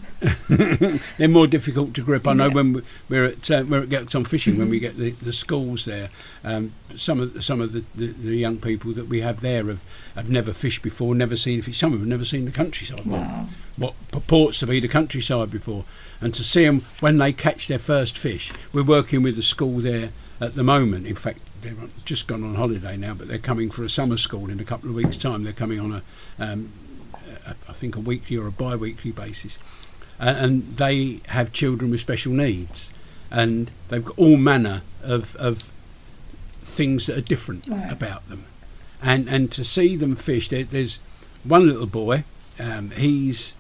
Speaker 5: They're more difficult to grip. I know
Speaker 6: Yeah.
Speaker 5: when we- we're at uh, we're at Gets on Fishing when we get the, the schools there. Um, some of some of the, the, the young people that we have there have, have never fished before, never seen fish. Some of them have never seen the countryside. What,
Speaker 6: Wow.
Speaker 5: what purports to be the countryside before, and to see them when they catch their first fish. We're working with the school there at the moment. In fact, they've just gone on holiday now, but they're coming for a summer school in a couple of weeks' time. They're coming on a, um, a I think a weekly or a bi-weekly basis and, and they have children with special needs, and they've got all manner of, of things that are different
Speaker 6: Right.
Speaker 5: about them, and and to see them fish, there, there's one little boy, um, he's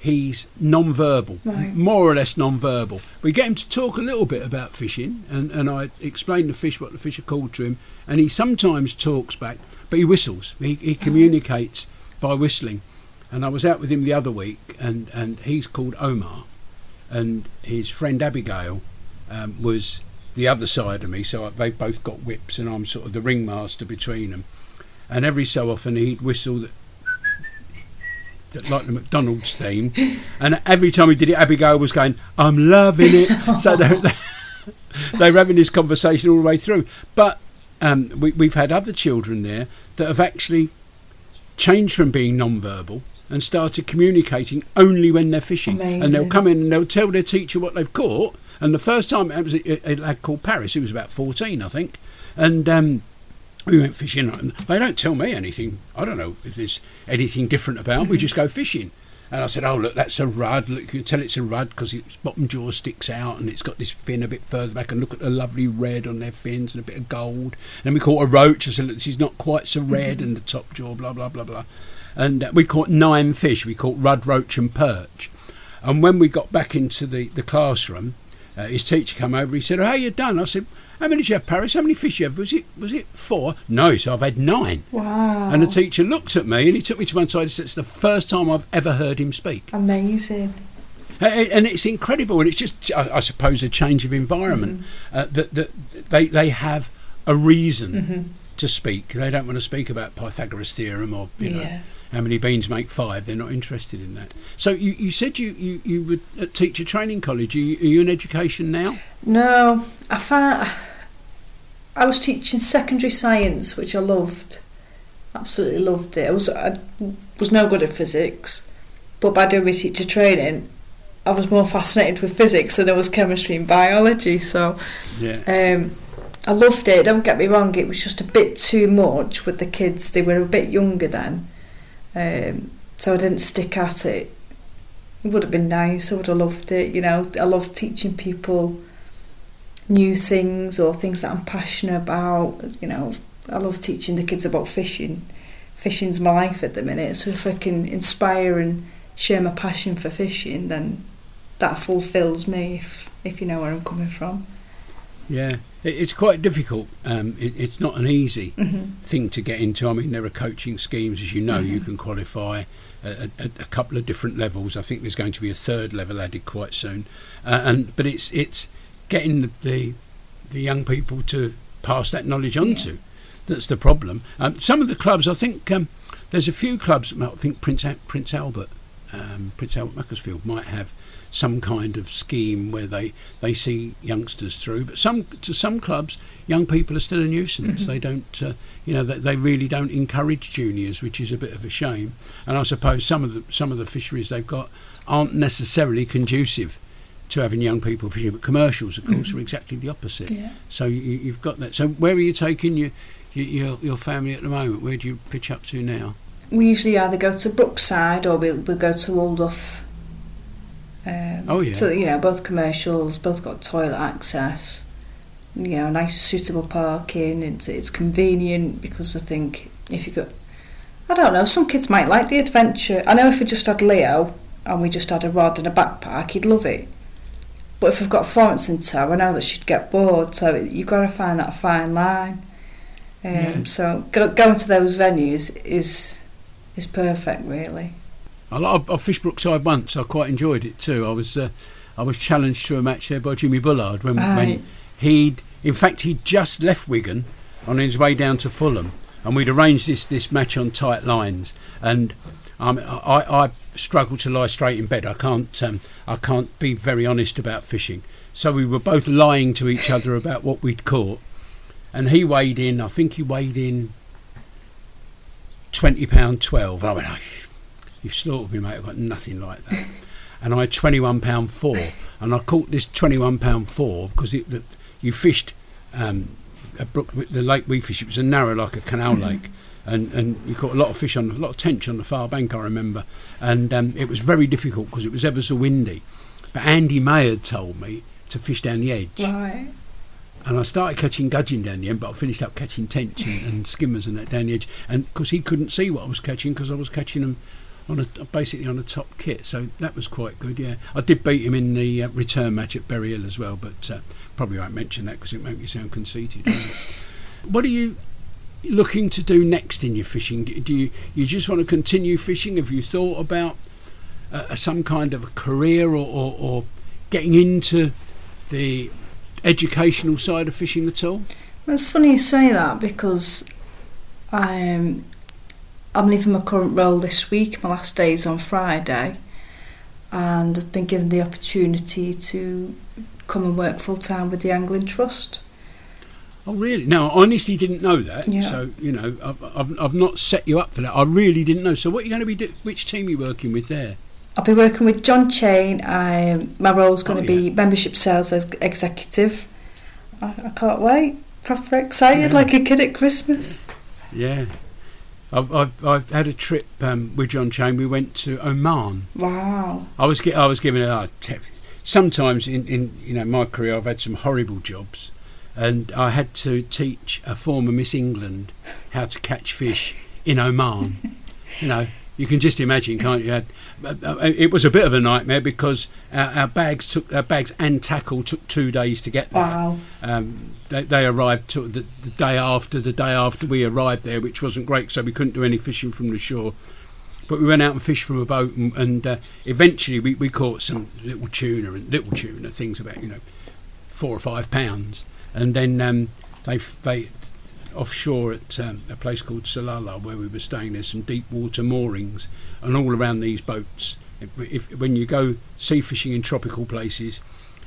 Speaker 5: he's non-verbal,
Speaker 6: Right.
Speaker 5: more or less non-verbal. We get him to talk a little bit about fishing, and, and I explain the fish what the fish are called to him, and he sometimes talks back, but he whistles. He, he communicates by whistling. And I was out with him the other week, and, and he's called Omar, and his friend Abigail um, was the other side of me, so they've both got whips, and I'm sort of the ringmaster between them. And every so often he'd whistle that like the McDonald's theme, and every time he did it, Abigail was going, "I'm loving it." so they, they were having this conversation all the way through. But um, we, we've had other children there that have actually changed from being non-verbal and started communicating only when they're fishing. And they'll come in and they'll tell their teacher what they've caught. And the first time it was a, a lad called Paris, he was about 14, I think. And um, we went fishing. And they don't tell me anything. I don't know if there's anything different about. We just go fishing. And I said, "Oh look, that's a rudd. Look, you can tell it's a rudd because its bottom jaw sticks out and it's got this fin a bit further back. And look at the lovely red on their fins and a bit of gold. And then we caught a roach. I said, look, this is not quite so red and the top jaw, blah blah blah blah. And uh, we caught nine fish. We caught rudd, roach, and perch. And when we got back into the the classroom, uh, his teacher came over. He said, "Oh, how you done?" I said, "How many did you have, Paris? How many fish you have? Was it was it four? No, so I've had nine.
Speaker 6: Wow.
Speaker 5: And the teacher looked at me and he took me to one side. He said, "It's the first time I've ever heard him speak."
Speaker 6: Amazing.
Speaker 5: And it's incredible, and it's just, I, suppose, a change of environment mm. uh, that that they they have a reason mm-hmm. to speak. They don't want to speak about Pythagoras theorem or you know
Speaker 6: Yeah.
Speaker 5: how many beans make five. They're not interested in that. So you, you said you, you, you were at uh, teacher training college. Are you, are you in education now?
Speaker 6: No, I found I was teaching secondary science, which I loved, absolutely loved it. I was I was no good at physics, but by doing my teacher training, I was more fascinated with physics than I was chemistry and biology. So
Speaker 5: Yeah.
Speaker 6: um, I loved it. Don't get me wrong; it was just a bit too much with the kids. They were a bit younger then, um, so I didn't stick at it. It would have been nice. I would have loved it. You know, I love teaching people new things or things that I'm passionate about. You know, I love teaching the kids about fishing. Fishing's my life at the minute. So if I can inspire and share my passion for fishing, then that fulfills me. If if you know where I'm coming from.
Speaker 5: Yeah, it's quite difficult. Um, it, it's not an easy
Speaker 6: Mhm.
Speaker 5: thing to get into. I mean, there are coaching schemes, as you know, you can qualify at, at a couple of different levels. I think there's going to be a third level added quite soon. Uh, and but it's it's getting the, the the young people to pass that knowledge on to. That's the problem. Um, some of the clubs, I think, um, there's a few clubs. I think Prince Prince Albert, um, Prince Albert Macclesfield might have some kind of scheme where they, they see youngsters through. But some to some clubs, young people are still a nuisance. They don't, uh, you know, they, they really don't encourage juniors, which is a bit of a shame. And I suppose some of the some of the fisheries they've got aren't necessarily conducive to having young people fishing. But commercials, of course, are exactly the opposite.
Speaker 6: Yeah.
Speaker 5: So you, you've got that. So where are you taking your, your your family at the moment? Where do you pitch up to now?
Speaker 6: We usually either go to Brookside or we'll, we'll go to Waldorf. Um,
Speaker 5: Oh, yeah.
Speaker 6: So, you know, both commercials, both got toilet access, you know, nice suitable parking. It's, it's convenient because I think if you got, I don't know, some kids might like the adventure. I know if we just had Leo and we just had a rod and a backpack, he'd love it. But if we've got Florence in tow, I know that she'd get bored. So you've got to find that fine line. Um,
Speaker 5: Yeah.
Speaker 6: So go, going to those venues is is perfect, really.
Speaker 5: I, like- I fished Brookside once. I quite enjoyed it too. I was uh, I was challenged to a match there by Jimmy Bullard when,
Speaker 6: Right.
Speaker 5: when he'd in fact he'd just left Wigan on his way down to Fulham, and we'd arranged this this match on tight lines. And um, I, I struggle to lie straight in bed. I can't um, I can't be very honest about fishing. So we were both lying to each other about what we'd caught. And he weighed in. I think he weighed in twenty pound twelve. I went, "Oh, You've slaughtered me, mate. I've got nothing like that. and I had twenty-one pound four, and I caught this twenty-one pound four because it, the, you fished um, a brook, the lake we fished. It was a narrow, like a canal lake, and and you caught a lot of fish on a lot of tench on the far bank. I remember, and um, it was very difficult because it was ever so windy. But Andy May had told me to fish down the edge,
Speaker 6: Right.
Speaker 5: and I started catching gudgeon down the end, but I finished up catching tench and, and skimmers and that down the edge. And because he couldn't see what I was catching, because I was catching them on a basically on a top kit, so that was quite good. Yeah, I did beat him in the uh, return match at Berry Hill as well, but uh, probably won't mention that because it makes me sound conceited. what are you looking to do next in your fishing? Do you you just want to continue fishing? Have you thought about uh, some kind of a career or, or, or getting into the educational side of fishing at all?
Speaker 6: It's funny you say that because I'm I'm leaving my current role this week. My last day is on Friday, and I've been given the opportunity to come and work full time with the Angling Trust.
Speaker 5: Oh, really? No, I honestly didn't know that.
Speaker 6: Yeah.
Speaker 5: So, you know, I've, I've, I've not set you up for that. I really didn't know. So, what are you going to be do- Which team are you working with there?
Speaker 6: I'll be working with John Chain. I, my role's going
Speaker 5: Oh,
Speaker 6: to be membership sales ex- executive. I, I can't wait. Proper excited,
Speaker 5: Yeah.
Speaker 6: like a kid at Christmas.
Speaker 5: Yeah. I've, I've, I've had a trip um, with John Chain. We went to Oman.
Speaker 6: Wow.
Speaker 5: I was I was given a sometimes in, in you know my career I've had some horrible jobs, and I had to teach a former Miss England how to catch fish in Oman. you know, you can just imagine, can't you? It was a bit of a nightmare because our, our bags took our bags and tackle took two days to get there.
Speaker 6: Wow.
Speaker 5: Um, they, they arrived to the, the day after the day after we arrived there, which wasn't great, so we couldn't do any fishing from the shore. But we went out and fished from a boat, and, and uh, eventually we, we caught some little tuna and little tuna things about you know four or five pounds, and then um, they they offshore at um, a place called Salalah where we were staying. There's some deep water moorings, and all around these boats. If, if when you go sea fishing in tropical places,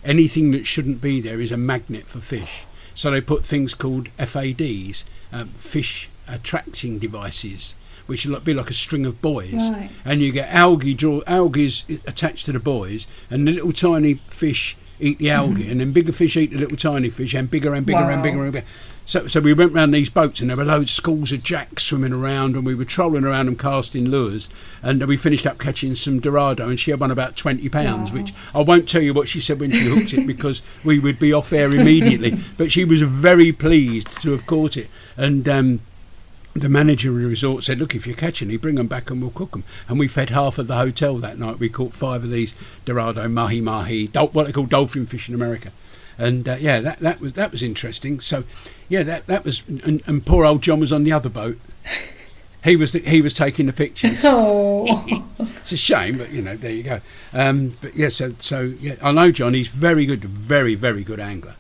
Speaker 5: anything that shouldn't be there is a magnet for fish. So they put things called FADs, um, fish attracting devices, which will be like a string of buoys,
Speaker 6: Right.
Speaker 5: and you get algae draw algae is attached to the buoys, and the little tiny fish eat the algae, and then bigger fish eat the little tiny fish, and bigger and bigger and
Speaker 6: Mm-hmm.
Speaker 5: Bigger and bigger. So, so we went round these boats, and there were loads of schools of jacks swimming around, and we were trolling around them casting lures, and we finished up catching some dorado, and she had one about twenty pounds, which I won't tell you what she said when she hooked it because we would be off air immediately. but she was very pleased to have caught it, and. Um, the manager of the resort said, "Look, if you catch any, bring them back and we'll cook them." And we fed half of the hotel that night. We caught five of these dorado, mahi mahi, dol- what they call dolphin fish in America. And uh, yeah, that that was that was interesting. So yeah, that that was. And, and poor old John was on the other boat. He was the, he was taking the pictures.
Speaker 6: Oh,
Speaker 5: It's a shame, but you know, there you go. Um, but yeah, so so yeah, I know John. He's very good, very very good angler.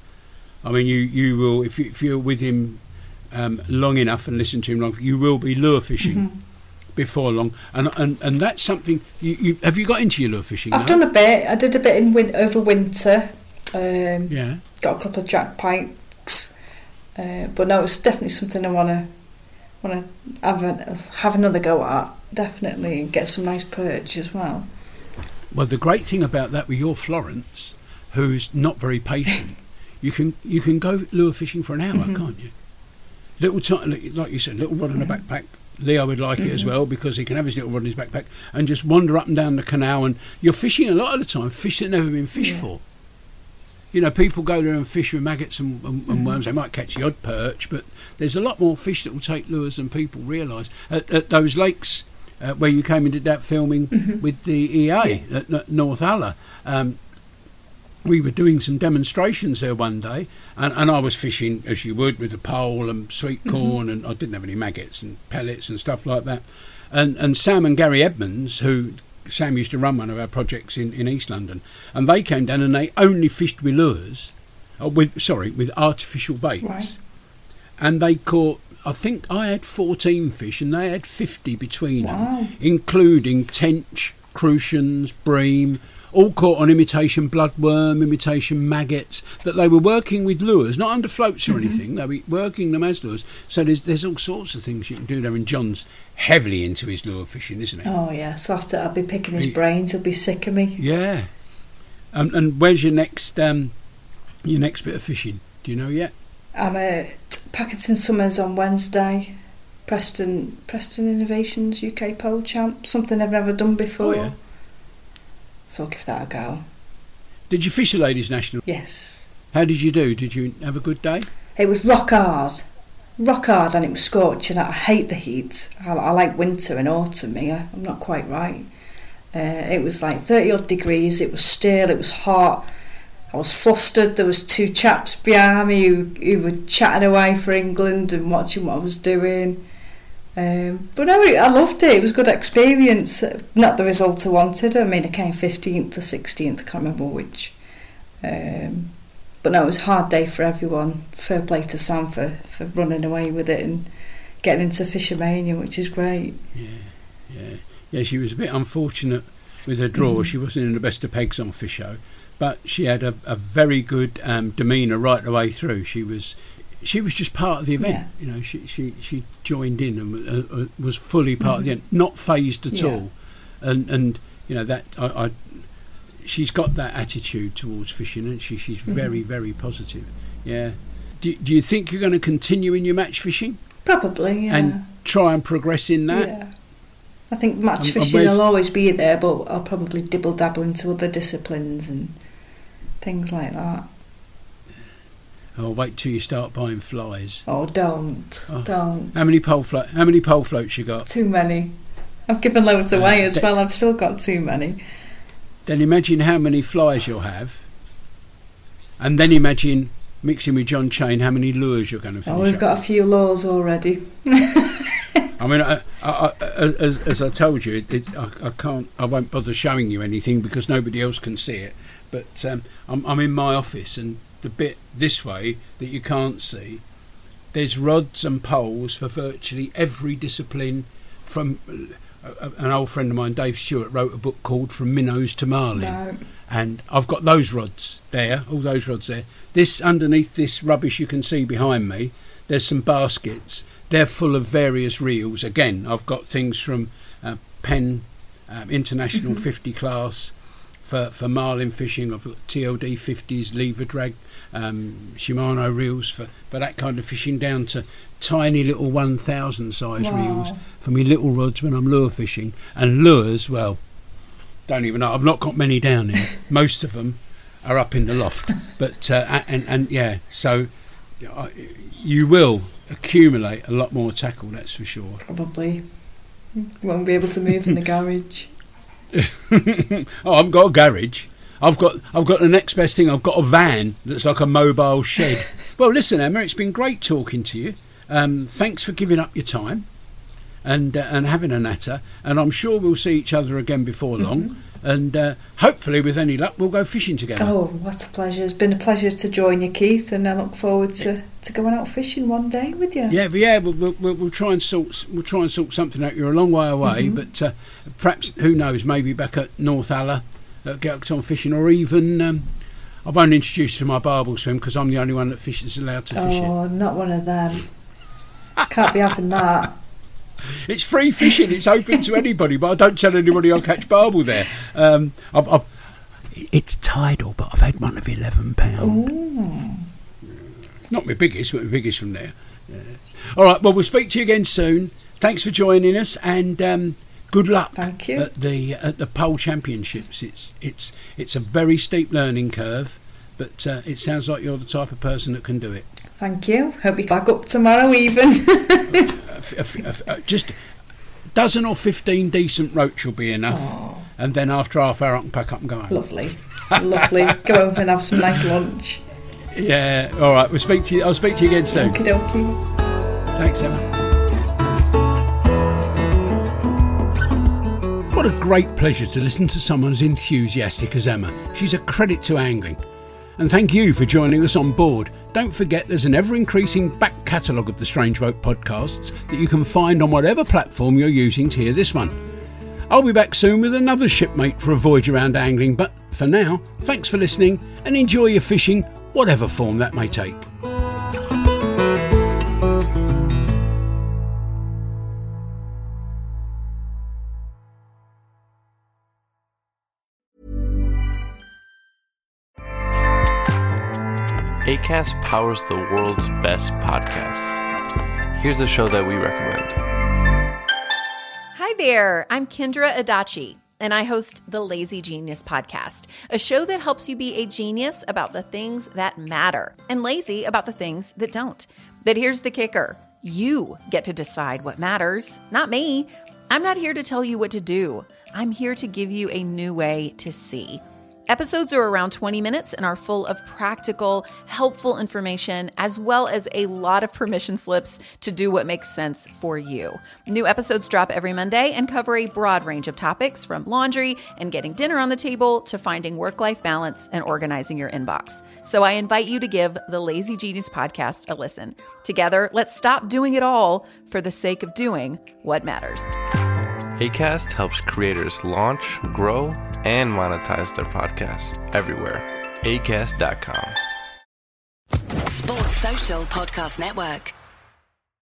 Speaker 5: I mean, you you will if you, if you're with him um, long enough and listen to him long, you will be lure fishing before long. And and and that's something. You, you have you got into your lure fishing?
Speaker 6: I've
Speaker 5: now?
Speaker 6: done a bit. I did a bit in win- over winter. Um,
Speaker 5: Yeah.
Speaker 6: Got a couple of jack pikes, uh, but no, it's definitely something I want to want to have a, have another go at. Definitely, and get some nice perch as well.
Speaker 5: Well, the great thing about that with your Florence, who's not very patient, you can you can go lure fishing for an hour,
Speaker 6: Mm-hmm.
Speaker 5: can't you? Little like you said, little rod in a
Speaker 6: Mm-hmm.
Speaker 5: backpack. Leo would like it as well because he can have his little rod in his backpack and just wander up and down the canal. And you're fishing a lot of the time, fish that never been fished
Speaker 6: Yeah.
Speaker 5: for. You know, people go there and fish with maggots and, and,
Speaker 6: Mm-hmm.
Speaker 5: and worms. They might catch the odd perch, but there's a lot more fish that will take lures than people realise. At, at those lakes uh, where you came and did that filming
Speaker 6: Mm-hmm.
Speaker 5: with the EA at N- North Alla, um, we were doing some demonstrations there one day, and, and I was fishing as you would with a pole and sweet corn, and I didn't have any maggots and pellets and stuff like that. And and Sam and Gary Edmonds, who Sam used to run one of our projects in, in East London, and they came down and they only fished with lures, uh, with sorry, with artificial baits,
Speaker 6: Right.
Speaker 5: and they caught. I think I had 14 fish and they had 50 between
Speaker 6: Wow.
Speaker 5: them, including tench, crucians, bream, all caught on imitation bloodworm, imitation maggots. That they were working with lures, not under floats or anything. They were working them as lures. So there's there's all sorts of things you can do there. And John's heavily into his lure fishing, isn't he?
Speaker 6: Oh yeah, so after I'll be picking his
Speaker 5: He-
Speaker 6: brains, he'll be sick of me.
Speaker 5: Yeah. Um, and where's your next um, your next bit of fishing? Do you know yet?
Speaker 6: I'm at Packington Somers on Wednesday. Preston Preston Innovations UK Pole Champ, something I've never done before.
Speaker 5: Oh, yeah.
Speaker 6: So I'll give that a go.
Speaker 5: Did you fish the ladies' national?
Speaker 6: Yes.
Speaker 5: How did you do? Did you have a good day?
Speaker 6: It was rock hard. Rock hard and it was scorching. I hate the heat. I, I like winter and autumn. Me, I, I'm not quite right. Uh, it was like 30 odd degrees. It was still, it was hot. I was flustered. There was two chaps behind me who, who were chatting away for England and watching what I was doing. Um, but no, I loved it. It was a good experience. Not the result I wanted. I mean, I came 15th or 16th. I can't remember which. Um, but no, it was a hard day for everyone. Fair play to Sam for, for running away with it and getting into Fish'O'Mania, which is great.
Speaker 5: Yeah, yeah. Yeah, She was a bit unfortunate with her draw.
Speaker 6: Mm-hmm.
Speaker 5: She wasn't in the best of pegs on Fisho, but she had a, a very good um, demeanour right the way through. She was, she was just part of the event.
Speaker 6: Yeah.
Speaker 5: You know, she she she joined in and uh, uh, was fully part of the event, not fazed at
Speaker 6: Mm-hmm. Yeah.
Speaker 5: all. And and you know that I, I, she's got that attitude towards fishing, and she she's
Speaker 6: Mm-hmm.
Speaker 5: very very positive. Yeah. Do, do you think you're going to continue in your match fishing
Speaker 6: Probably, yeah.
Speaker 5: and try and progress in that?
Speaker 6: yeah. I think match
Speaker 5: And-
Speaker 6: fishing will always be there, but I'll probably dibble dabble into other disciplines and things like that.
Speaker 5: Oh, wait till you start buying flies.
Speaker 6: Oh, don't,
Speaker 5: Oh.
Speaker 6: don't.
Speaker 5: How many pole float? How many pole floats you got?
Speaker 6: Too many. I've given loads
Speaker 5: Uh,
Speaker 6: away as well. I've still got too many.
Speaker 5: Then imagine how many flies you'll have, and then imagine mixing with John Chain how many lures you're going to finish.
Speaker 6: Oh, we've got a few laws already.
Speaker 5: I mean, I, I, I, as, as I told you, it, it, I, I can't, I won't bother showing you anything because nobody else can see it. But um, I'm, I'm in my office, and the bit this way that you can't see, there's rods and poles for virtually every discipline. From uh, an old friend of mine, Dave Stewart, wrote a book called From Minnows to Marlin,
Speaker 6: No.
Speaker 5: and I've got those rods there, all those rods there. This underneath this rubbish you can see behind me, there's some baskets. They're full of various reels. Again, I've got things from uh, Penn um, International 50 class for, for marlin fishing. I've got TLD 50s, lever drag, um, Shimano reels for, for that kind of fishing, down to tiny little 1,000 size
Speaker 6: Wow.
Speaker 5: reels for me little rods when I'm lure fishing. And lures, well, don't even know. I've not got many down here. Most of them are up in the loft. But uh, and and yeah, so you will accumulate a lot more tackle. That's for sure.
Speaker 6: Probably. Won't be able to move in the garage.
Speaker 5: oh, I've got a garage. I've got I've got the next best thing. I've got a van that's like a mobile shed. well, listen, Emma, it's been great talking to you. Um, thanks for giving up your time and uh, and having a natter. And I'm sure we'll see each other again before long. And uh, hopefully, with any luck, we'll go fishing together.
Speaker 6: Oh, what a pleasure. It's been a pleasure to join you, Keith, and I look forward to, to going out fishing one day with you.
Speaker 5: Yeah, but yeah, we'll, we'll, we'll, we'll try and sort we'll try and sort something out. You're a long way away,
Speaker 6: Mm-hmm.
Speaker 5: but uh, perhaps who knows? Maybe back at North Alla, uh, get on fishing, or even um, I won't introduce to my barbel swim because I'm the only one that fishes allowed to fish it.
Speaker 6: Oh, not one of them. Can't be having that.
Speaker 5: It's free fishing. It's open to anybody, but I don't tell anybody I catch barbel there. Um, I've, I've, it's tidal, but I've had one of eleven pound. Not my biggest, but my biggest from there. Yeah. All right. Well, we'll speak to you again soon. Thanks for joining us, and um, good luck.
Speaker 6: Thank you.
Speaker 5: At the at the pole championships, it's it's it's a very steep learning curve, but uh, it sounds like you're the type of person that can do it.
Speaker 6: Thank you. Hope you back up tomorrow even.
Speaker 5: a f- a f- a- just a dozen or fifteen decent roach will be enough, and then after half hour I can pack up and go home.
Speaker 6: Lovely. Lovely. Go over and have some nice lunch.
Speaker 5: Yeah, all right. We'll speak to you. I'll speak to you again soon.
Speaker 6: Okie dokie.
Speaker 5: Thanks, Emma. What a great pleasure to listen to someone as enthusiastic as Emma. She's a credit to angling. And thank you for joining us on board. Don't forget there's an ever increasing back catalogue of the Strange Boat podcasts that you can find on whatever platform you're using to hear this one. I'll be back soon with another shipmate for a voyage around angling, but for now, thanks for listening and enjoy your fishing, whatever form that may take.
Speaker 3: ACAST powers the world's best podcasts. Here's a show that we recommend.
Speaker 4: Hi there. I'm Kendra Adachi, and I host the Lazy Genius podcast, a show that helps you be a genius about the things that matter and lazy about the things that don't. But here's the kicker you get to decide what matters, not me. I'm not here to tell you what to do, I'm here to give you a new way to see. Episodes are around 20 minutes and are full of practical, helpful information, as well as a lot of permission slips to do what makes sense for you. New episodes drop every Monday and cover a broad range of topics from laundry and getting dinner on the table to finding work life balance and organizing your inbox. So I invite you to give the Lazy Genius podcast a listen. Together, let's stop doing it all for the sake of doing what matters.
Speaker 3: ACAST helps creators launch, grow, and monetize their podcasts everywhere. ACAST.com.
Speaker 8: Sports Social Podcast Network.